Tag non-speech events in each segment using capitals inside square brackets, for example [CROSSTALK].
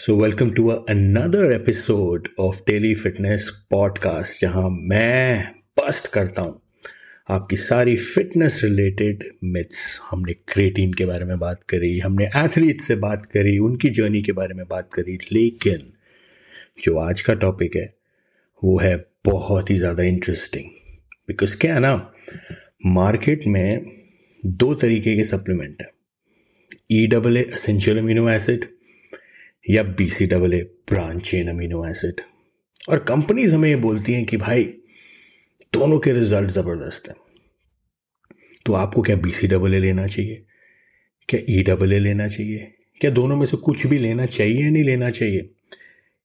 So welcome to another episode of daily fitness podcast जहाँ मैं bust करता हूँ आपकी सारी फिटनेस रिलेटेड मिथ्स हमने क्रेटीन के बारे में बात करी, हमने एथलीट से बात करी, उनकी जर्नी के बारे में बात करी, लेकिन जो आज का टॉपिक है, वो है बहुत ही ज़्यादा इंटरेस्टिंग बिकॉज़ क्या है ना मार्केट में दो तरीके के सप्लीमेंट है। E double A essential amino acid या B C double A branch chain amino acid. और कंपनीज़ हमें ये बोलती हैं कि भाई, दोनों के रिज़ल्ट ज़बरदस्त हैं। तो आपको क्या बी सी डबल ए लेना चाहिए? क्या ई डबल ए लेना चाहिए? क्या दोनों में से कुछ भी लेना चाहिए या नहीं लेना चाहिए?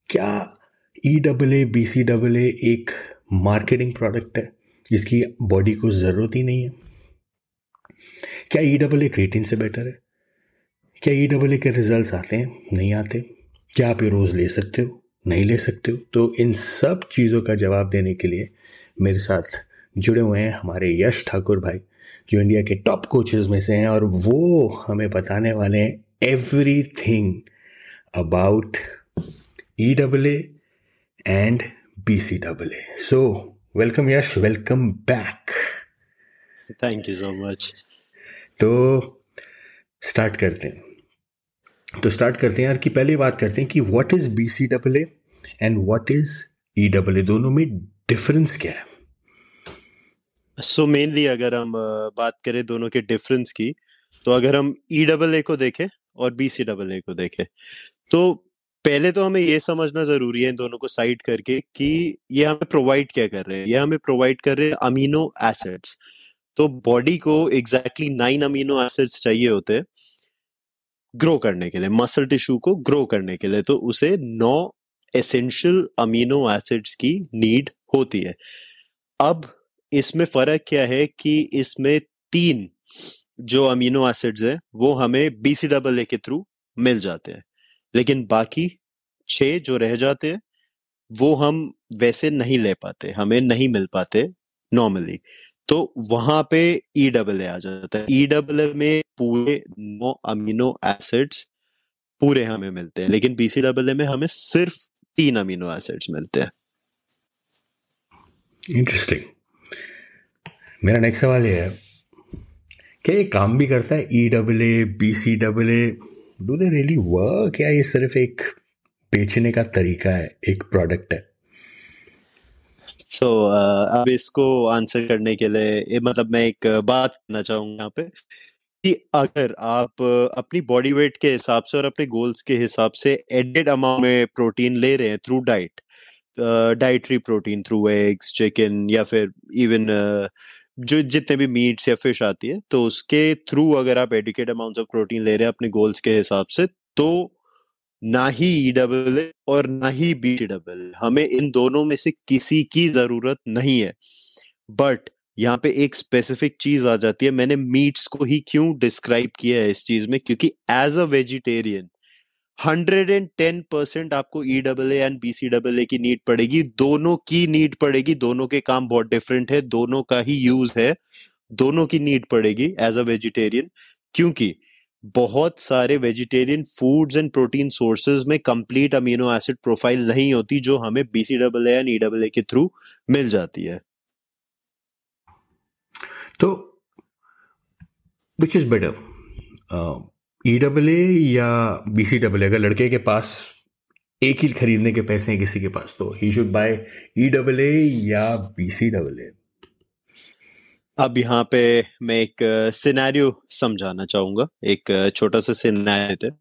क्या E double A B C double A एक मार्केटिंग प्रोडक्ट है, जिसकी बॉडी को ज़रूरत ही नहीं है? क्या ई डबल ए क्रेटिन से बेटर है? क्या ई डबल ए के रिज़ल्ट आते हैं नहीं आते। क्या आप ये रोज़ ले सकते हो? नहीं ले सकते हो? तो इन सब चीज़ों का जवाब देने के लिए मेरे साथ जुड़े हुए हैं हमारे यश ठाकुर भाई जो इंडिया के टॉप कोचेज में से हैं और वो हमें बताने वाले हैं everything about E double A and B C double A so welcome Yash welcome back thank you so much तो स्टार्ट करते हैं। तो स्टार्ट करते हैं यार कि पहले बात करते हैं कि what is B C double A and what is E double A दोनों में डिफरेंस क्या है? सो so मेनली अगर हम बात करें दोनों के डिफरेंस की तो अगर हम ई डबल ए को देखें और बी सी डबल ए को देखें तो पहले तो हमें ये समझना ज़रूरी है इन दोनों को साइड करके कि ये हमें प्रोवाइड क्या कर रहे हैं? ये हमें प्रोवाइड कर रहे हैं अमीनो एसिड्स तो बॉडी को एग्जैक्टली नाइन अमीनो एसिड्स चाहिए होते हैं। ग्रो करने के लिए मसल टिश्यू को ग्रो करने के लिए तो उसे नौ एसेंशियल अमीनो एसिड्स की नीड होती है। अब इसमें फ़र्क क्या है कि इसमें तीन जो अमीनो एसिड्स है, वो हमें बीसी डबल ए के थ्रू मिल जाते हैं। लेकिन बाकी छह जो रह जाते हैं, वो हम वैसे नहीं ले पाते, हमें नहीं मिल पाते नॉर्मली तो वहाँ पे ई डबल ए आ जाता है। ई डबल ए में पूरे नो अमीनो एसिड्स पूरे हमें मिलते हैं, लेकिन बीसी डबल ए में हमें सिर्फ़ तीन अमीनो एसिड्स मिलते हैं। इंटरेस्टिंग मेरा नेक्स्ट सवाल ये है, क्या ये काम भी करता है E double A B C double A do they really work या ये सिर्फ़ एक बेचने का तरीका है, एक प्रोडक्ट है? सो so, uh, अब इसको आंसर करने के लिए मतलब मैं एक बात करना चाहूँगा यहाँ पे कि अगर आप अपनी बॉडी वेट के हिसाब से और अपने गोल्स के हिसाब से एडेड अमाउंट में प्रोटीन ले रहे हैं through diet dietary protein through eggs chicken या फिर इवन uh, जो जितने भी मीट्स या फ़िश आती है तो उसके थ्रू अगर आप एडिकेट अमाउंट ऑफ़ प्रोटीन ले रहे हैं अपने गोल्स के हिसाब से तो ना ही ई डबल और ना ही बी डबल हमें इन दोनों में से किसी की ज़रूरत नहीं है। बट यहाँ पे एक स्पेसिफिक चीज़ आ जाती है। मैंने मीट्स को ही क्यों डिस्क्राइब किया है इस चीज़ में? क्योंकि as a vegetarian hundred and ten percent आपको E double A and B C double A की नीड पड़ेगी। दोनों की नीड पड़ेगी। दोनों के काम बहुत डिफरेंट है। दोनों का ही यूज़ है। दोनों की नीड पड़ेगी एज अ वेजिटेरियन क्योंकि बहुत सारे vegetarian foods and protein sources में कंप्लीट अमीनो एसिड प्रोफ़ाइल नहीं होती जो हमें BC double and E double A के थ्रू मिल जाती है। तो which is better E double A या बी सी डबल ए अगर लड़के के पास एक ही खरीदने के पैसे हैं किसी के पास तो ही should buy E double A या बी सी डबल ए अब यहाँ पे मैं एक सिनेरियो समझाना चाहूँगा। एक छोटा सा सिनेरियो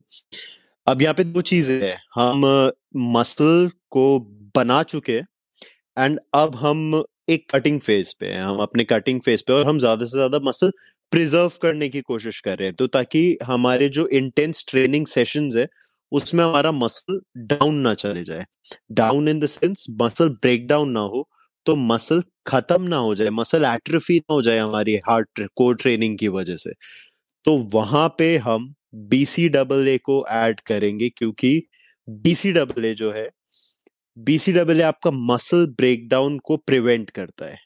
अब यहाँ पे दो चीज़ें हैं। हम मसल को बना चुके हैं एंड अब हम एक कटिंग फ़ेज़ पे हैं। हम अपने कटिंग फ़ेज़ पे और हम ज़्यादा से ज़्यादा मसल प्रिजर्व करने की कोशिश कर रहे हैं। तो ताकि हमारे जो इंटेंस ट्रेनिंग सेशन है, उसमें हमारा मसल डाउन ना चले जाए। Down in the sense muscle break down ना हो। तो मसल खत्म ना हो जाए, मसल एट्रोफी ना हो जाए हमारी हार्ट कोर ट्रेनिंग की वजह से। तो वहाँ पे हम बीसी डबल ए को ऐड करेंगे क्योंकि बीसी डबल ए जो है बीसी डबल ए आपका मसल ब्रेकडाउन को प्रिवेंट करता है।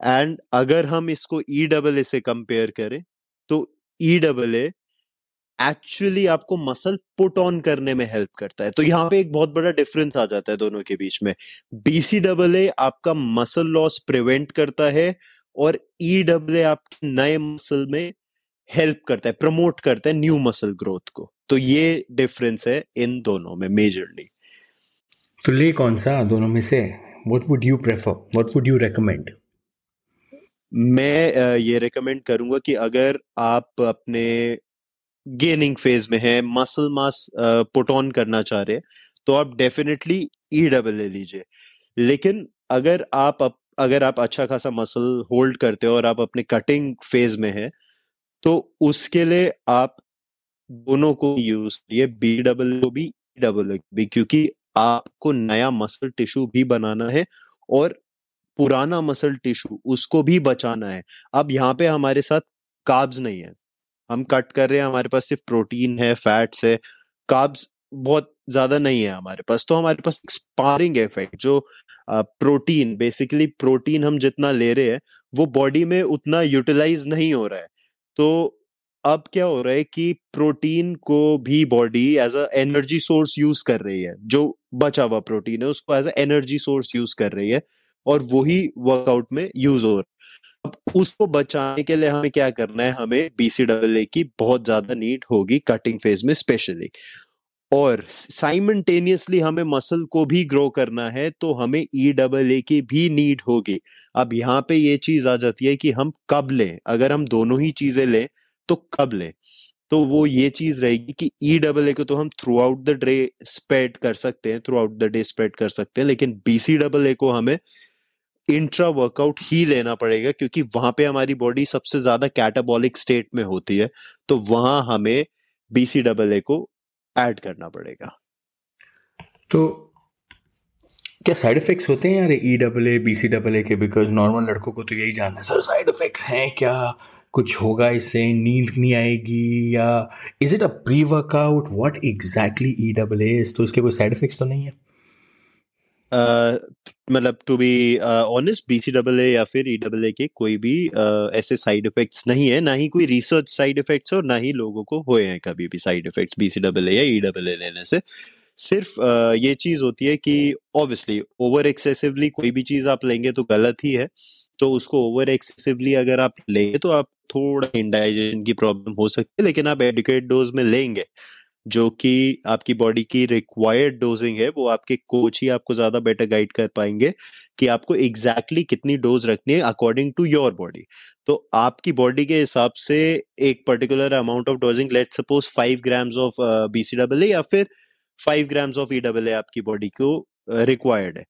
एंड अगर हम इसको ई डबल ए से कंपेयर करें तो ई डबल ए एक्चुअली आपको मसल पुट ऑन करने में हेल्प करता है। तो यहाँ पे एक बहुत बड़ा डिफरेंस आ जाता है दोनों के बीच में। बीसी डबल ए आपका मसल लॉस प्रिवेंट करता है और ई डबल ए आपके नए मसल में हेल्प करता है प्रमोट करता है न्यू मसल ग्रोथ को। तो ये डिफरेंस है इन दोनों में मेजरली तो ले कौन सा दोनों में से? What would you prefer what would you recommend मैं ये रेकमेंड करूँगा कि अगर आप अपने गेनिंग फ़ेज़ में है मसल मास पुट ऑन करना चाह रहे तो आप डेफिनेटली ई डबल ले लीजिए। लेकिन अगर आप अगर आप अच्छा खासा मसल होल्ड करते हो और आप अपने कटिंग फ़ेज़ में है तो उसके लिए आप दोनों को यूज़ करिए बी डबल को भी डबल भी, क्योंकि आपको नया मसल टिश्यू भी बनाना है और पुराना मसल टिश्यू उसको भी बचाना है। अब यहाँ पे हमारे साथ काब्ज नहीं है। हम कट कर रहे हैं, हमारे पास सिर्फ़ प्रोटीन है फैट्स है काब्स बहुत ज़्यादा नहीं है हमारे पास। तो हमारे पास स्पारिंग इफ़ेक्ट जो प्रोटीन बेसिकली प्रोटीन हम जितना ले रहे हैं, वो बॉडी में उतना यूटिलाइज नहीं हो रहा है। तो अब क्या हो रहा है कि प्रोटीन को भी body as a energy source use कर रही है, जो बचा हुआ प्रोटीन है, उसको as a energy source use कर रही है और वही वर्कआउट में यूज़ हो रहा है। अब उसको बचाने के लिए हमें क्या करना है? हमें बीसी डबल ए की बहुत ज़्यादा नीड होगी कटिंग फ़ेज़ में स्पेशली और साइमल्टेनियसली हमें मसल को भी ग्रो करना है तो हमें ई डबल ए की भी नीड होगी. अब यहाँ पे ये चीज़ आ जाती है कि हम कब लें? अगर हम दोनों ही चीज़ें लें तो कब लें? तो वो ये चीज़ रहेगी कि ई डबल ए को तो हम throughout the day spread कर सकते हैं throughout the day spread कर सकते हैं, लेकिन बीसी डबल ए को हमें इंट्रा वर्कआउट ही लेना पड़ेगा क्योंकि वहाँ पे हमारी बॉडी सबसे ज़्यादा कैटाबॉलिक स्टेट में होती है तो वहाँ हमें बीसी डबल ए को ऐड करना पड़ेगा। तो क्या साइड इफेक्ट्स होते हैं यार E double A B C double A के? बिकॉज़ नॉर्मल लड़कों को तो यही जानना है सर साइड इफेक्ट्स हैं क्या? कुछ होगा इससे? नींद नहीं आएगी या is it a pre workout what exactly E double A तो इसके कोई साइड इफेक्ट्स तो नहीं है? मतलब to be honest B C double A या फिर ई डबल ए के कोई भी uh, ऐसे साइड इफेक्ट्स नहीं है ना ही कोई रिसर्च साइड इफेक्ट्स और ना ही लोगों को हुए हैं कभी भी side effects B C double A या ई डबल ए लेने से। सिर्फ़ uh, ये चीज़ होती है कि ऑब्वियसली ओवर एक्सेसिवली कोई भी चीज़ आप लेंगे तो गलत ही है तो उसको ओवर एक्सेसिवली अगर आप लेंगे तो आप थोड़ा इंडाइजेशन की प्रॉब्लम हो सकती है लेकिन आप एडुकेट डोज में लेंगे। जो कि आपकी बॉडी की रिक्वायर्ड डोजिंग है वो आपके कोच ही आपको ज़्यादा बेटर गाइड कर पाएँगे कि आपको एग्जैक्टली exactly कितनी डोज रखनी है अकॉर्डिंग टू योर बॉडी तो आपकी बॉडी के हिसाब से एक particular amount of dosing let suppose five grams of BC double या फिर five grams of E double आपकी बॉडी को रिक्वायर्ड uh, है।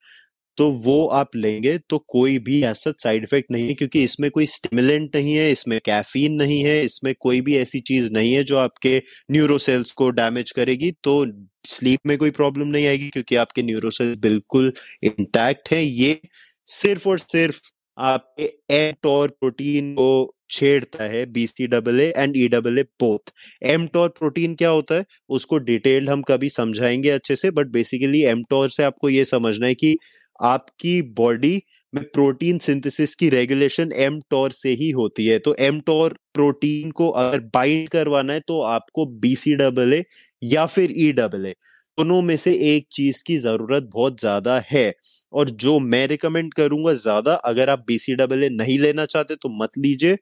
तो वो आप लेंगे तो कोई भी ऐसा साइड इफ़ेक्ट नहीं है, क्योंकि इसमें कोई स्टिमुलेंट नहीं है, इसमें कैफीन नहीं है, इसमें कोई भी ऐसी चीज़ नहीं है जो आपके न्यूरोसेल्स को डैमेज करेगी। तो स्लीप में कोई प्रॉब्लम नहीं आएगी, क्योंकि आपके न्यूरोसेल्स बिल्कुल इंटैक्ट है। ये सिर्फ़ और सिर्फ़ आपके एमटोर प्रोटीन को छेड़ता है BC double A and E double A both mTOR protein क्या होता है? उसको डिटेल्ड हम कभी समझाएँगे अच्छे से बट बेसिकली एमटोर से आपको ये समझना है कि आपकी बॉडी में प्रोटीन सिंथेसिस की रेगुलेशन एम टोर से ही होती है। तो एम टोर प्रोटीन को अगर बाइंड करवाना है तो आपको बीसी डबल ए या फिर ई डबल ए दोनों में से एक चीज़ की ज़रूरत बहुत ज़्यादा है। और जो मैं रिकमेंड करूँगा ज़्यादा, अगर आप बीसी डबल ए नहीं लेना चाहते तो मत लीजिए।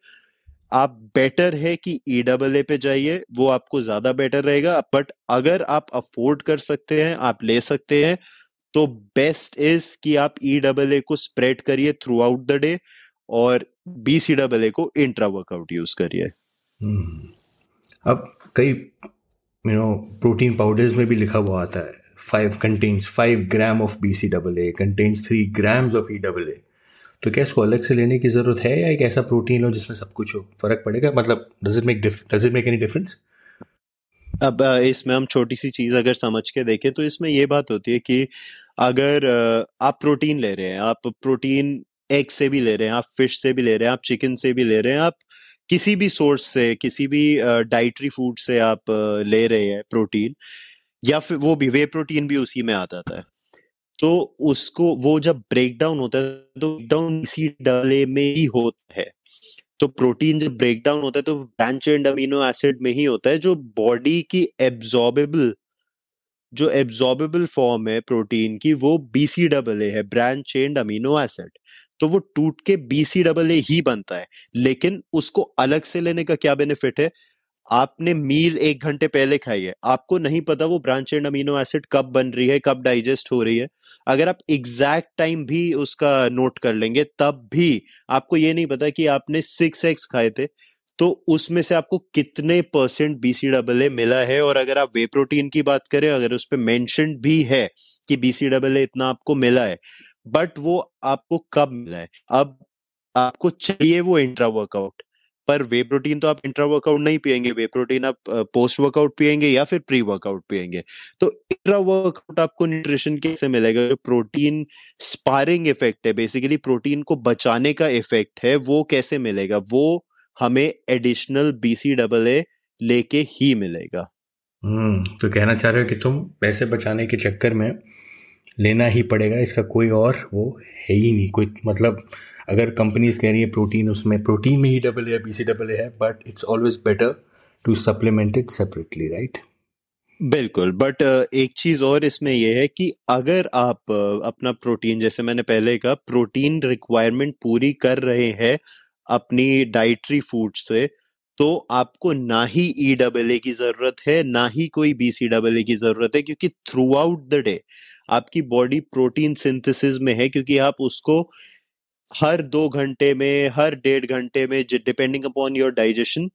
आप बेटर है कि ई डबल ए पे जाइए, वो आपको ज़्यादा बेटर रहेगा। बट अगर आप अफोर्ड कर सकते हैं, आप ले सकते हैं तो बेस्ट इज़ कि आप ई डबल ए को स्प्रेड करिए थ्रू आउट द डे और बी सी डबल ए को इंट्रा वर्कआउट यूज़ करिए। hmm. अब कई यू नो प्रोटीन पाउडर्स में भी लिखा हुआ आता है। Five contains five gram of B C double A contains three grams of E double A तो क्या इसको अलग से लेने की ज़रूरत है या एक ऐसा प्रोटीन हो जिसमें सब कुछ हो? फ़र्क पड़ेगा? मतलब does it make does it make any difference अब इसमें हम छोटी सी चीज़ अगर समझ के देखें तो इसमें ये बात होती है कि अगर आप प्रोटीन ले रहे हैं, आप प्रोटीन एग से भी ले रहे हैं, आप फ़िश से भी ले रहे हैं, आप चिकन से भी ले रहे हैं, आप किसी भी सोर्स से, किसी भी डाइटरी फ़ूड से आप ले रहे हैं प्रोटीन या फिर वो भी, वे प्रोटीन भी उसी में आ जाता है। तो उसको, वो जब ब्रेक डाउन होता है तो डाउन इसी डले में ही होता है। तो प्रोटीन जब ब्रेक डाउन होता है तो ब्रांच एंड अमीनो एसिड में ही होता है, जो बॉडी की एब्जॉर्बेबल, जो एब्जॉर्बेबल फॉर्म है प्रोटीन की, वो बीसी डबल ए है ब्रांच चेंड अमीनो एसिड। तो वो टूट के बीसी डबल ए ही बनता है, लेकिन उसको अलग से लेने का क्या बेनिफिट है? आपने मील एक घंटे पहले खाई है। आपको नहीं पता वो ब्रांच एंड अमीनो एसिड कब बन रही है, कब डाइजेस्ट हो रही है। अगर आप एग्जैक्ट टाइम भी उसका नोट कर लेंगे, तब भी आपको ये नहीं पता कि आपने सिक्स एक्स खाए थे। तो उसमें से आपको कितने परसेंट बीसी डबल ए मिला है? और अगर आप वे प्रोटीन की बात करें, अगर उस पर मैंशन भी है कि बीसी डबल ए इतना आपको मिला है बट वो आपको कब मिला है? अब आपको चाहिए वो इंट्रा वर्कआउट पर वे प्रोटीन तो आप इंट्रा वर्कआउट नहीं पिएँगे वे प्रोटीन आप पोस्ट वर्कआउट पिएँगे या फिर प्री वर्कआउट पिएँगे तो इंट्रा वर्कआउट आपको न्यूट्रिशन कैसे मिलेगा, जो प्रोटीन स्पारिंग इफ़ेक्ट है बेसिकली प्रोटीन को बचाने का इफ़ेक्ट है, वो कैसे मिलेगा? वो हमें एडिशनल बीसी डबल ए लेके ही मिलेगा। हम्म तो कहना चाह रहे हो कि तुम पैसे बचाने के चक्कर में लेना ही पड़ेगा, इसका कोई और वो है ही नहीं, कोई मतलब अगर कंपनीज़ कह रही है प्रोटीन उसमें प्रोटीन में ही double A B C double A है but it's always better to supplement it separately right बिल्कुल बट एक चीज़ और इसमें यह है कि अगर आप अपना प्रोटीन जैसे मैंने पहले कहा प्रोटीन रिक्वायरमेंट पूरी कर रहे हैं अपनी डाइटरी फ़ूड से तो आपको ना ही ई डबल ए की ज़रूरत है, ना ही कोई बी सी डबल ए की ज़रूरत है, क्योंकि थ्रू आउट द डे आपकी बॉडी प्रोटीन सिंथेसिस में है, क्योंकि आप उसको हर दो घंटे में हर डेढ़ घंटे में डिपेंडिंग अपॉन योर डाइजेशन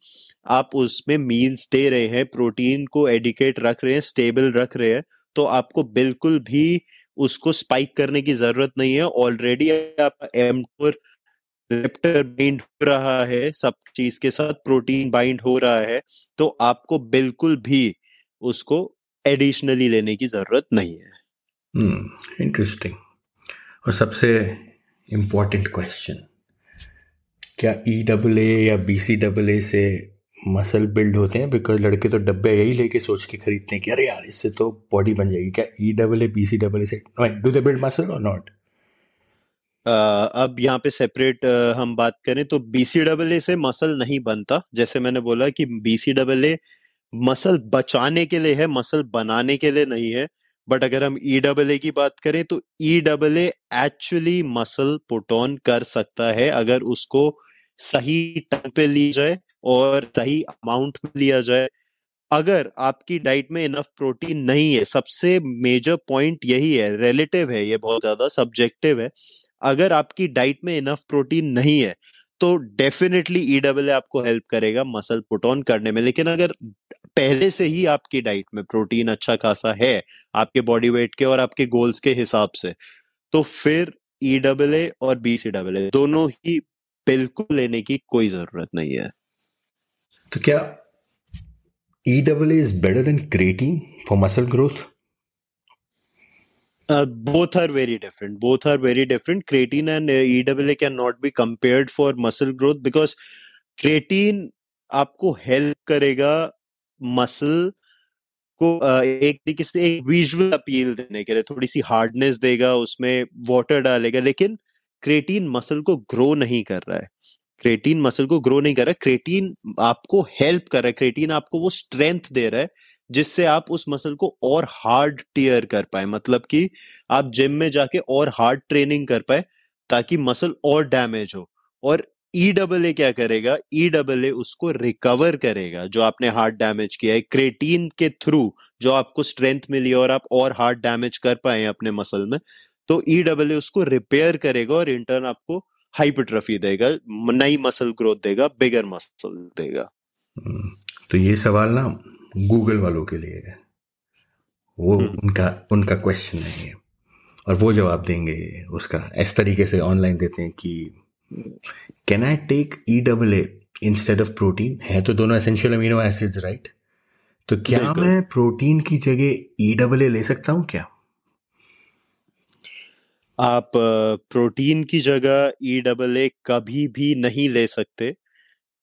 आप उसमें मील्स दे रहे हैं प्रोटीन को एडिकेट रख रहे हैं स्टेबल रख रहे हैं तो आपको बिल्कुल भी उसको स्पाइक करने की ज़रूरत नहीं है। ऑलरेडी आप एमटोर रेप्टर बाइंड हो रहा है सब चीज़ के साथ प्रोटीन बाइंड हो रहा है तो आपको बिल्कुल भी उसको एडिशनली लेने की ज़रूरत नहीं है। इंटरेस्टिंग hmm, और सबसे इंपॉर्टेंट क्वेश्चन क्या ई डबल ए या बी सी डबल ए से मसल बिल्ड होते हैं? बिकॉज़ लड़के तो डब्बे यही लेके सोच के खरीदते हैं कि अरे यार इससे तो बॉडी बन जाएगी। क्या E double A B C double A से? डू दे बिल्ड मसल और नॉट Uh, अब यहाँ पे सेपरेट uh, हम बात करें तो बी सी मसल नहीं बनता। जैसे मैंने बोला कि बी मसल बचाने के लिए है मसल बनाने के लिए नहीं है। बट अगर हम ई डबल ए की बात करें तो E double A actually muscle put on कर सकता है अगर उसको सही टाइम पे ली जाए और सही अमाउंट में लिया जाए। अगर आपकी डाइट में इनफ प्रोटीन नहीं है, सबसे मेजर पॉइंट यही है रिलेटिव है, ये बहुत ज़्यादा सब्जेक्टिव है। अगर आपकी डाइट में इनफ प्रोटीन नहीं है तो डेफिनेटली ई डबल ए आपको हेल्प करेगा मसल पुट ऑन करने में। लेकिन अगर पहले से ही आपकी डाइट में प्रोटीन अच्छा खासा है आपके बॉडी वेट के और आपके गोल्स के हिसाब से तो फिर ई डबल ए और बी सी डबल ए दोनों ही बिल्कुल लेने की कोई ज़रूरत नहीं है तो क्या E double A is better than creatine for muscle growth Uh, both are very different. Both are very different. Creatine and uh, EAA cannot be compared for muscle growth because creatine आपको help करेगा muscle को एक तरीके से एक visual appeal देने के लिए थोड़ी सी हार्डनेस देगा, उसमें वाटर डालेगा, लेकिन क्रेटीन मसल को ग्रो नहीं कर रहा है। क्रेटीन मसल को ग्रो नहीं कर रहा क्रेटीन आपको हेल्प कर रहा है। क्रेटीन आपको वो स्ट्रेंथ दे रहा है, जिससे आप उस मसल को और हार्ड टीयर कर पाए। मतलब कि आप जिम में जाके और हार्ड ट्रेनिंग कर पाए, ताकि मसल और डैमेज हो। और ई डबल ए क्या करेगा? ई डबल ए उसको रिकवर करेगा जो आपने हार्ट डैमेज किया है क्रेटीन के थ्रू जो आपको स्ट्रेंथ मिली और आप और हार्ट डैमेज कर पाए अपने मसल में तो ई डबल ए उसको रिपेयर करेगा और इंटर्न आपको हाइपरट्रफी देगा नई मसल ग्रोथ देगा बिगर मसल देगा। हम्म, तो ये सवाल ना गूगल वालों के लिए है। वो हम्म। उनका उनका क्वेश्चन नहीं है। और वो जवाब देंगे उसका इस तरीके से ऑनलाइन देते हैं कि can I take E double A instead of protein है तो दोनों एसेंशियल अमीनो एसिड्स राइट तो क्या मैं प्रोटीन की जगह ई डबल ए ले सकता हूँ क्या? आप प्रोटीन की जगह ई डबल ए कभी भी नहीं ले सकते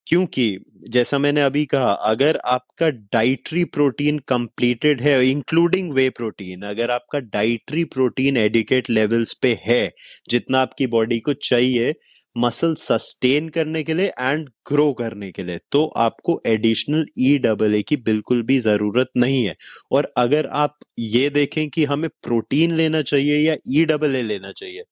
क्योंकि जैसा मैंने अभी कहा अगर आपका डाइटरी प्रोटीन कंप्लीटेड है इंक्लूडिंग वे प्रोटीन अगर आपका डाइटरी प्रोटीन एडिकेट लेवल्स पे है जितना आपकी बॉडी को चाहिए मसल सस्टेन करने के लिए एंड ग्रो करने के लिए तो आपको एडिशनल ई डबल ए की बिल्कुल भी ज़रूरत नहीं है। और अगर आप ये देखें कि हमें प्रोटीन लेना चाहिए या ई डबल ए लेना चाहिए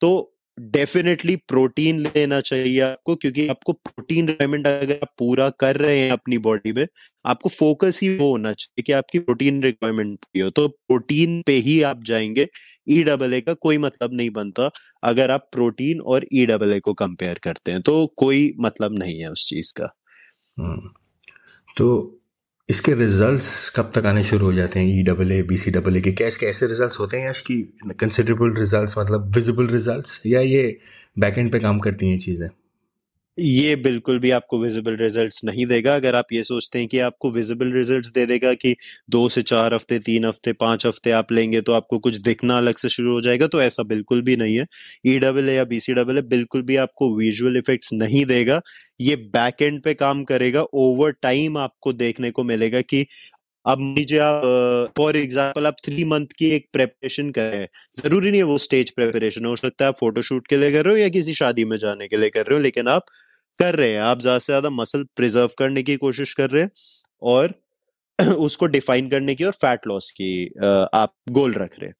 तो डेफिनेटली प्रोटीन लेना चाहिए आपको, क्योंकि आपको प्रोटीन रिक्वायरमेंट अगर आप पूरा कर रहे हैं अपनी बॉडी में, आपको फोकस ही वो होना चाहिए कि आपकी प्रोटीन रिक्वायरमेंट पूरी हो। तो प्रोटीन पे ही आप जाएँगे ई डबल ए का कोई मतलब नहीं बनता, अगर आप प्रोटीन और ई डबल ए को कंपेयर करते हैं तो कोई मतलब नहीं है उस चीज़ का। हम्म। तो इसके रिजल्ट्स कब तक आने शुरू हो जाते हैं? E double A B C double A के इसके ऐसे रिजल्ट्स होते हैं? इसकी कंसिडरेबल रिजल्ट्स मतलब विजिबल रिजल्ट्स या ये बैक एंड पे काम करती हैं चीज़ें? ये बिल्कुल भी आपको विजिबल रिजल्ट्स नहीं देगा। अगर आप ये सोचते हैं कि आपको विजिबल रिजल्ट्स दे देगा कि दो से चार हफ़्ते, तीन हफ़्ते, पाँच हफ़्ते आप लेंगे तो आपको कुछ दिखना अलग से शुरू हो जाएगा तो ऐसा बिल्कुल भी नहीं है। ई डबल ए या बी सी डबल ए बिल्कुल भी आपको विजुअल इफेक्ट्स नहीं देगा। ये बैक एंड पे काम करेगा। ओवर टाइम आपको देखने को मिलेगा कि अब लीजिए आप फॉर एग्ज़ाम्पल आप थ्री मंथ की एक प्रेपरेशन कर रहे हैं। ज़रूरी नहीं है वो स्टेज प्रेपरेशन हो सकता है आप फोटोशूट के लिए कर रहे हो या किसी शादी में जाने के लिए कर रहे हो, लेकिन आप कर रहे हैं। आप ज़्यादा से ज़्यादा मसल प्रिजर्व करने की कोशिश कर रहे हैं और [CLEARS THROAT] उसको डिफाइन करने की और फैट लॉस की आप गोल रख रहे हैं।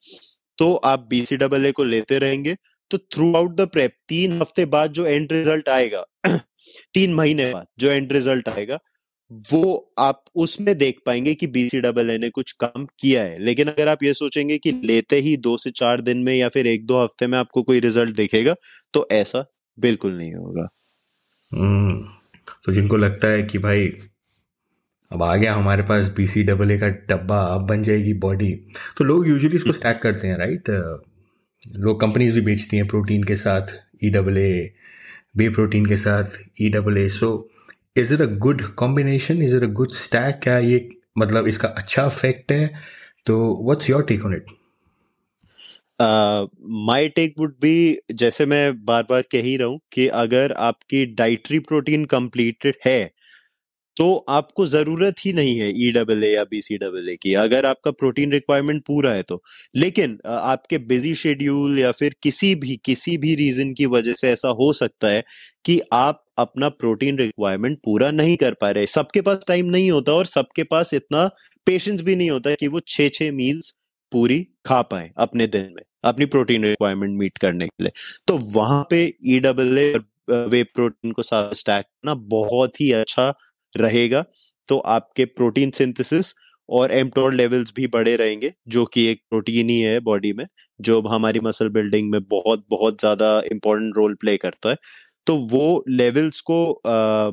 तो आप बीसी डबल ए को लेते रहेंगे तो थ्रू आउट द प्रेप तीन हफ़्ते बाद जो एंड रिज़ल्ट आएगा, [CLEARS THROAT] तीन महीने बाद जो एंड रिज़ल्ट आएगा वो आप उसमें देख पाएँगे कि बीसी डबल ने कुछ काम किया है। लेकिन अगर आप ये सोचेंगे कि लेते ही दो से चार दिन में या फिर एक दो हफ़्ते में आपको कोई रिज़ल्ट दिखेगा तो ऐसा बिल्कुल नहीं होगा। हम्म, तो जिनको लगता है कि भाई अब आ गया हमारे पास बी सी डबल ए का डब्बा अब बन जाएगी बॉडी तो लोग यूजुअली इसको स्टैक करते हैं राइट लोग कंपनीज़ भी बेचती हैं प्रोटीन के साथ ई डबल ए बे प्रोटीन के साथ E double A so is it a good combination is it a good stack क्या ये मतलब इसका अच्छा इफ़ेक्ट है? तो what's your take on it my take would be जैसे मैं बार बार कह ही रहा हूँ कि अगर आपकी डाइटरी प्रोटीन कंप्लीटेड है तो आपको ज़रूरत ही नहीं है ई डबल ए या बी सी डबल ए की। अगर आपका प्रोटीन रिक्वायरमेंट पूरा है तो। लेकिन आपके बिज़ी शेड्यूल या फिर किसी भी किसी भी रीजन की वजह से ऐसा हो सकता है कि आप अपना प्रोटीन रिक्वायरमेंट पूरा नहीं कर पा रहे। सबके पास टाइम नहीं होता और सबके पास इतना पेशेंस भी नहीं होता कि वो छे छह मील्स पूरी खा पाए अपने दिन में, अपनी प्रोटीन रिक्वायरमेंट मीट करने के लिए। तो वहाँ पे ई डबल ए वे प्रोटीन को साथ स्टैक करना बहुत ही अच्छा रहेगा। तो आपके प्रोटीन सिंथेसिस और एमटोर लेवल्स भी बढ़े रहेंगे, जो कि एक प्रोटीन ही है बॉडी में, जो हमारी मसल बिल्डिंग में बहुत बहुत ज़्यादा इंपॉर्टेंट रोल प्ले करता है। तो वो लेवल्स को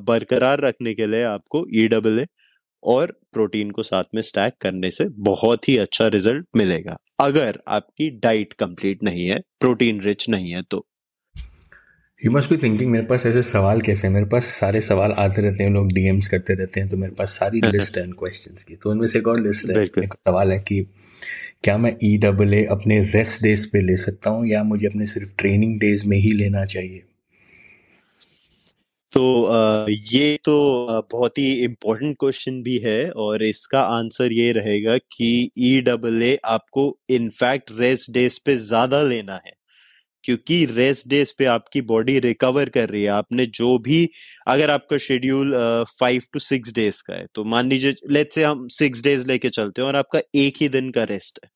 बरकरार रखने के लिए आपको ई डबल ए और प्रोटीन को साथ में स्टैक करने से बहुत ही अच्छा रिज़ल्ट मिलेगा। अगर आपकी डाइट कंप्लीट नहीं है प्रोटीन रिच नहीं है तो। यू मस्ट बी थिंकिंग मेरे पास ऐसे सवाल कैसे मेरे पास सारे सवाल आते रहते हैं लोग डीएम्स करते रहते हैं तो मेरे पास सारी [LAUGHS] लिस्ट है क्वेश्चंस की। तो उनमें से एक और लिस्ट है। एक सवाल है कि क्या मैं ई डबल ए अपने रेस्ट डेज़ पे ले सकता हूँ या मुझे अपने सिर्फ़ ट्रेनिंग डेज़ में ही लेना चाहिए? तो ये तो बहुत ही इम्पोर्टेंट क्वेश्चन भी है और इसका आंसर ये रहेगा कि ई डबल ए आपको इनफैक्ट रेस्ट डेज़ पे ज़्यादा लेना है, क्योंकि रेस्ट डेज़ पे आपकी बॉडी रिकवर कर रही है। आपने जो भी, अगर आपका schedule five to six days का है तो मान लीजिए लेट से हम सिक्स डेज़ लेके चलते हैं और आपका एक ही दिन का रेस्ट है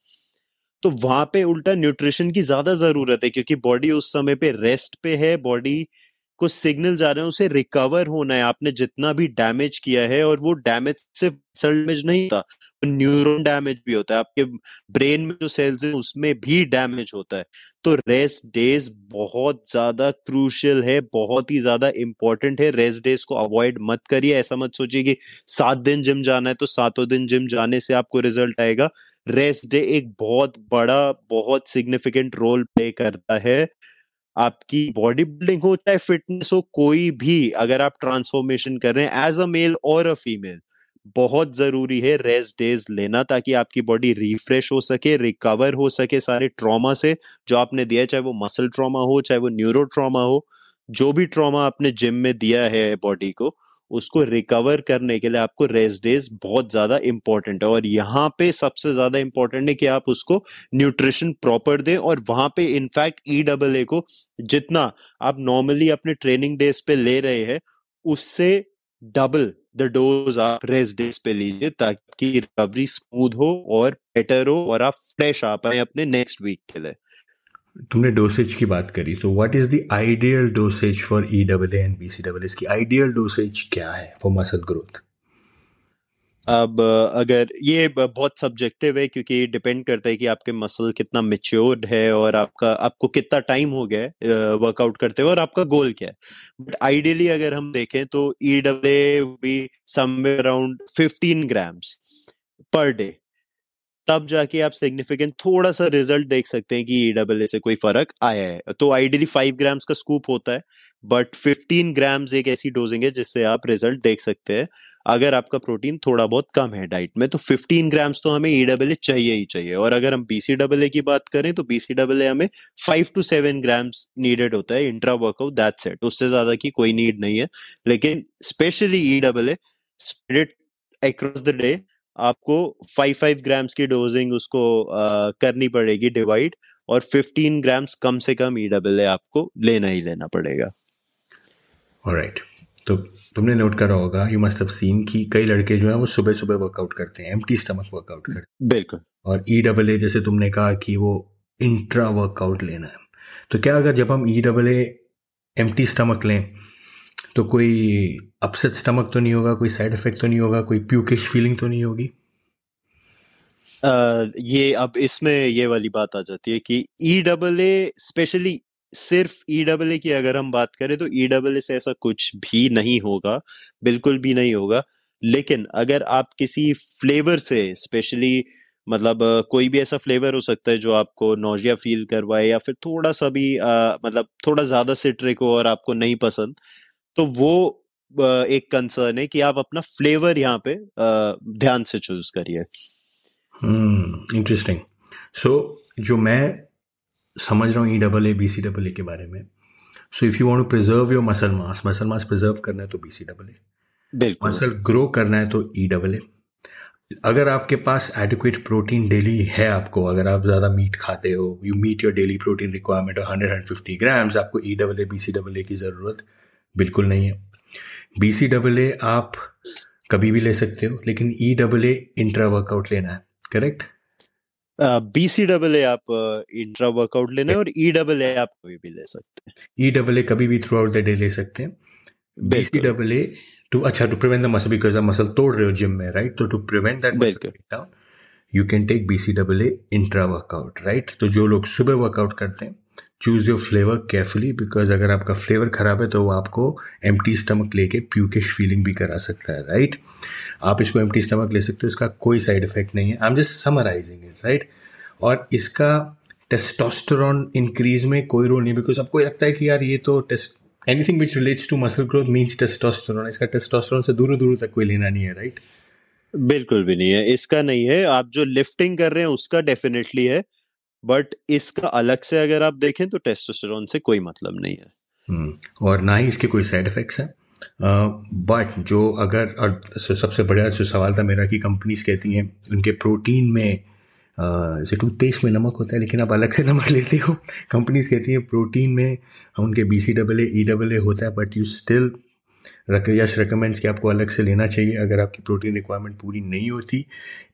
तो वहाँ पे उल्टा न्यूट्रिशन की ज़्यादा ज़रूरत है, क्योंकि बॉडी उस समय पे रेस्ट पे है बॉडी कुछ सिग्नल जा रहे हैं, उसे रिकवर होना है। आपने जितना भी डैमेज किया है और वो डैमेज सिर्फ़ डैमेज नहीं होता न्यूरॉन डैमेज भी होता है। आपके ब्रेन में जो सेल्स हैं, उसमें भी डैमेज होता है। तो रेस्ट डेज़ बहुत ज़्यादा क्रूशियल है, बहुत ही ज़्यादा इंपॉर्टेंट है। रेस्ट डेज़ को अवॉइड मत करिए। ऐसा मत सोचिए कि सात दिन जिम जाना है तो सातों दिन जिम जाने से आपको रिज़ल्ट आएगा। रेस्ट डे एक बहुत बड़ा, बहुत सिग्निफिकेंट रोल प्ले करता है। आपकी बॉडी बिल्डिंग हो, चाहे फिटनेस हो, कोई भी अगर आप ट्रांसफॉर्मेशन कर रहे हैं, एज अ मेल और अ फीमेल, बहुत ज़रूरी है रेस्ट डेज़ लेना ताकि आपकी बॉडी रिफ्रेश हो सके, रिकवर हो सके सारे ट्रॉमा से, जो आपने दिया चाहे वो मसल ट्रॉमा हो, चाहे वो न्यूरो ट्रॉमा हो, जो भी ट्रॉमा आपने जिम में दिया है बॉडी को उसको रिकवर करने के लिए आपको रेस्ट डेज़ बहुत ज़्यादा इंपॉर्टेंट है। और यहाँ पे सबसे ज़्यादा इंपॉर्टेंट है कि आप उसको न्यूट्रिशन प्रॉपर दें और वहाँ पे इनफैक्ट ई डबल ए को जितना आप नॉर्मली अपने ट्रेनिंग डेज़ पे ले रहे हैं, उससे डबल द डोज आप रेस्ट डेज़ पे लीजिए ताकि रिकवरी स्मूथ हो और बेटर हो और आप फ्रेश आ पाए अपने नेक्स्ट वीक के लिए। तुमने डोसेज की बात करी तो what is the ideal dosage for E double and B C double इसकी आइडियल डोसेज क्या है फॉर मसल ग्रोथ अब, अगर ये बहुत सब्जेक्टिव है, क्योंकि डिपेंड करता है कि आपके मसल कितना मेच्योर्ड है और आपका, आपको कितना टाइम हो गया है वर्कआउट करते हुए और आपका गोल क्या है। बट आइडियली अगर हम देखें तो E W B somewhere around 15 grams per day तब जाके आप सिग्निफिकेंट थोड़ा सा रिज़ल्ट देख सकते हैं कि ई डबल से कोई फ़र्क आया है। तो आइडियली फाइव ग्राम्स का स्कूप होता है बट फिफ्टीन ग्राम्स एक ऐसी डोजिंग है जिससे आप रिज़ल्ट देख सकते हैं। अगर आपका प्रोटीन थोड़ा बहुत कम है डाइट में तो 15 ग्राम्स तो हमें ई डबल चाहिए ही चाहिए। और अगर हम बीसी डबल की बात करें तो बीसी डबल हमें five to seven grams needed होता है इंट्रा वर्कआउट दैट सेट उससे ज़्यादा की कोई नीड नहीं है। लेकिन specially E double spread across the day आपको फाइव फाइव ग्राम्स की डोजिंग उसको आ, करनी पड़ेगी डिवाइड और 15 ग्राम्स कम से कम ई डबल ए आपको लेना ही लेना पड़ेगा। Right right. तो तुमने नोट करा होगा यू मस्ट हैव सीन कि कई लड़के जो हैं वो सुबह सुबह वर्कआउट करते हैं एम्प्टी स्टमक वर्कआउट करते हैं। बिल्कुल। और ई डबल ए जैसे तुमने कहा कि वो इंट्रा वर्कआउट लेना है। तो क्या अगर जब हम E double A empty stomach लें तो कोई अपसेट स्टमक तो नहीं होगा कोई साइड इफ़ेक्ट तो नहीं होगा कोई प्यूकिश फीलिंग तो नहीं होगी? Uh, ये अब इसमें ये वाली बात आ जाती है कि ई डबल ए स्पेशली सिर्फ़ ई डबल ए की अगर हम बात करें तो ई डबल ए से ऐसा कुछ भी नहीं होगा बिल्कुल भी नहीं होगा। लेकिन अगर आप किसी फ्लेवर से स्पेशली मतलब कोई भी ऐसा फ्लेवर हो सकता है जो आपको नोजिया फील करवाए या फिर थोड़ा सा भी आ, मतलब थोड़ा ज़्यादा सिट्रिक हो और आपको नहीं पसंद तो वो एक कंसर्न है कि आप अपना फ्लेवर यहाँ पे ध्यान से चूज़ करिए। इंटरेस्टिंग सो जो मैं समझ रहा हूँ E double A B C double A के बारे में so if you want to preserve your muscle mass muscle mass preserve करना है तो बी सी डबल ए बिल्कुल। मसल ग्रो करना है तो ई डबल ए अगर आपके पास एडिक्वेट प्रोटीन डेली है आपको अगर आप ज़्यादा मीट खाते हो you meet your daily protein requirement hundred and fifty grams आपको E double A B C double A की ज़रूरत बिल्कुल नहीं है। बी सी डबल ए आप कभी भी ले सकते हो लेकिन E double A intra workout लेना है correct B C double A आप इंट्रा वर्कआउट लेना है और ई डबल ए आप कभी भी ले सकते हैं। ई डबल ए कभी भी थ्रू आउट द डे ले सकते हैं। B C double A to अच्छा to prevent the muscle because आप मसल तोड़ रहे हो जिम में राइट तो to prevent that down you can take B C double A intra workout right तो जो लोग सुबह वर्कआउट करते हैं choose your flavour carefully because अगर आपका फ्लेवर खराब है तो वो आपको एम टी स्टमक लेके प्यूकिश फीलिंग भी करा सकता है राइट आप इसको एम टी स्टमक ले सकते हो, इसका कोई साइड इफ़ेक्ट नहीं है। I am just summarising it right और इसका टेस्टोस्टेरॉन इंक्रीज में कोई रोल नहीं बिकॉज़ आपको लगता है कि यार ये तो test anything which relates to muscle growth means testosterone इसका टेस्टोस्टेरॉन से दूर दूर तक कोई लेना नहीं है राइट right? बिल्कुल भी नहीं है। इसका नहीं है। आप जो लिफ्टिंग कर रहे हैं, उसका डेफिनेटली है। बट इसका अलग से अगर आप देखें तो टेस्टोस्टेरोन से कोई मतलब नहीं है। हम्म, और ना ही इसके कोई साइड इफेक्ट्स हैं। बट जो अगर और सबसे बड़ा जो सवाल था मेरा कि कंपनीज़ कहती हैं उनके प्रोटीन में जैसे टूथपेस्ट में नमक होता है लेकिन आप अलग से [LAUGHS] नमक लेते हो। कंपनीज़ कहती हैं प्रोटीन में उनके B C double A E double A होता है but you still Yash recommends कि आपको अलग से लेना चाहिए। अगर आपकी प्रोटीन रिक्वायरमेंट पूरी नहीं होती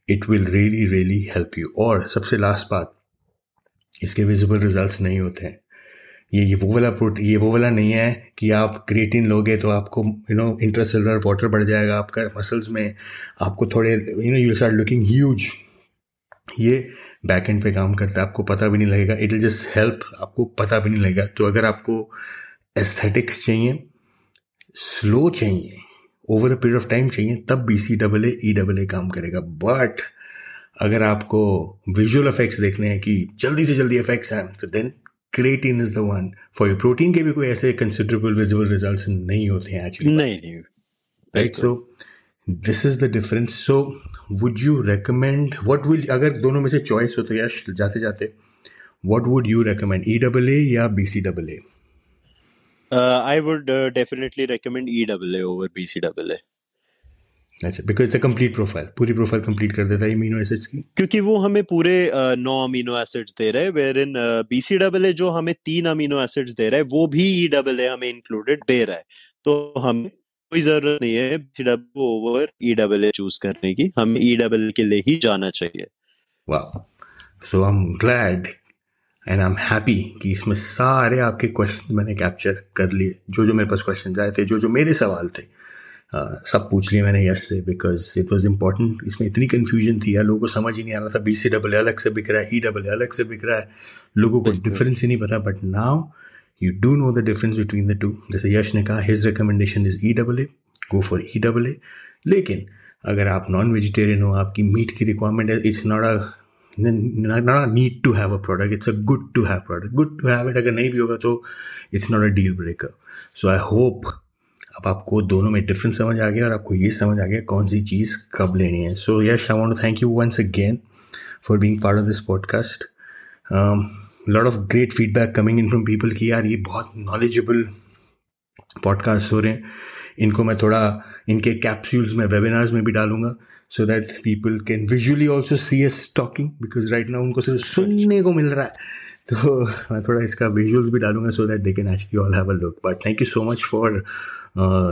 it will really really help you और सबसे लास्ट बात इसके विजिबल रिजल्ट्स नहीं होते हैं। ये ये वो वाला प्रोटीन ये वो वाला नहीं है कि आप क्रिएटिन लोगे तो आपको यू नो इंट्रासेलुलर वाटर बढ़ जाएगा आपका मसल्स में। आपको थोड़े you know you start looking huge ये बैक एंड पे काम करता है। आपको पता भी नहीं लगेगा। इट विल जस्ट हेल्प आपको पता भी नहीं लगेगा। तो अगर आपको एस्थेटिक्स चाहिए स्लो चाहिए over a period of time चाहिए, तब B C double A E double A काम करेगा। बट अगर आपको विजुअल इफेक्ट्स देखने हैं कि जल्दी से जल्दी इफेक्ट्स हैं तो then creatine is the one for your protein के भी कोई ऐसे कंसिडरेबल विजिबल रिजल्ट्स नहीं होते हैं एक्चुअली नहीं नहीं। Right so this is the difference so would you recommend what will अगर दोनों में से चॉइस हो तो यश जाते जाते what would you recommend E double A या B C double A I would definitely recommend E double A over B C double A अच्छा बिकॉज़ इट्स कंप्लीट प्रोफ़ाइल पूरी प्रोफ़ाइल कंप्लीट कर देता है अमीनो एसिड्स की। क्योंकि वो हमें पूरे नौ अमीनो एसिड्स दे रहे हैं where in B C double A जो हमें तीन अमीनो एसिड्स दे रहा है वो भी ई डबल ए हमें इंक्लूडेड दे रहा है। तो हमें कोई ज़रूरत नहीं है B C double over E double A choose करने की। हमें ई डबल के लिए ही जाना चाहिए। वाह so I am glad and I am happy कि इसमें सारे आपके क्वेश्चन मैंने कैप्चर कर लिए। जो जो मेरे पास क्वेश्चन आए थे जो जो मेरे सवाल थे। सब पूछ लिए मैंने यस से बिकॉज़ इट वॉज़ इंपॉर्टेंट इसमें इतनी कन्फ्यूज़न थी यार लोगों को समझ ही नहीं आ रहा था। बी सी डबल अलग से बिक रहा है ई डबल अलग से बिक रहा है। लोगों को डिफरेंस ही नहीं पता but now you do know the difference between the two जैसे यश ने कहा his recommendation is E double A go for E double A लेकिन अगर आप नॉन वेजिटेरियन हो आपकी मीट की रिक्वायरमेंट है it's not a need to have a product it's a good to have product good to have it अगर नहीं भी होगा तो it's not a deal breaker so I hope अब आपको दोनों में डिफरेंस समझ आ गया और आपको ये समझ आ गया कौन सी चीज़ कब लेनी है। So Yash I want thank you once again for being part of this podcast lot of great feedback coming in from people कि यार ये बहुत नॉलेजेबल पॉडकास्ट हो रहे हैं। इनको मैं थोड़ा इनके कैप्सूल्स में वेबिनार्स में भी डालूँगा so that people can visually also see us talking because right now उनको सिर्फ़ सुनने को मिल रहा है। तो मैं थोड़ा इसका विजुअल्स भी डालूँगा so that they can actually all have a look but thank you so much for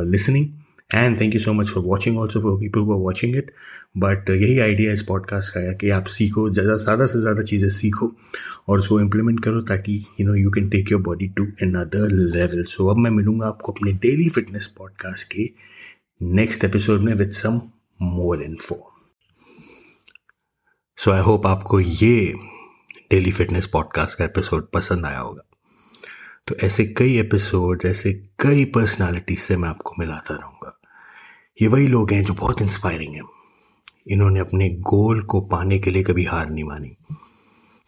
listening and thank you so much for watching also for people वो वॉचिंग इट बट यही आइडिया इस podcast का है कि आप सीखो, ज़्यादा ज़्यादा से ज़्यादा चीज़ें सीखो और उसको इम्प्लीमेंट करो ताकि you know you can take your body to another level so अब मैं मिलूँगा आपको अपने डेली फिटनेस पॉडकास्ट के नेक्स्ट एपिसोड में with some more info so I hope आपको ये डेली फिटनेस पॉडकास्ट का एपिसोड पसंद आया होगा। तो ऐसे कई एपिसोड ऐसे कई पर्सनालिटी से मैं आपको मिलाता रहूँगा। ये वही लोग हैं जो बहुत इंस्पायरिंग हैं। इन्होंने अपने गोल को पाने के लिए कभी हार नहीं मानी।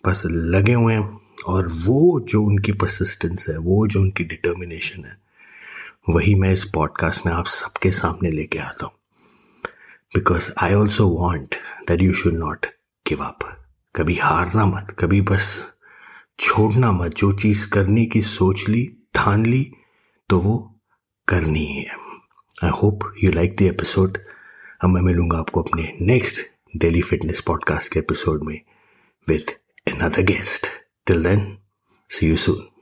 बस लगे हुए हैं और वो जो उनकी परसिस्टेंस है, वो जो उनकी डिटर्मिनेशन है, वही मैं इस पॉडकास्ट में आप सबके सामने लेके आता हूँ। Because I also want that you should not give up कभी हारना मत, कभी बस छोड़ना मत। जो चीज़ करने की सोच ली, ठान ली तो वो करनी ही I hope you like the episode अब मैं मिलूँगा आपको अपने नेक्स्ट डेली फिटनेस पॉडकास्ट के एपिसोड में with another guest till then see you soon.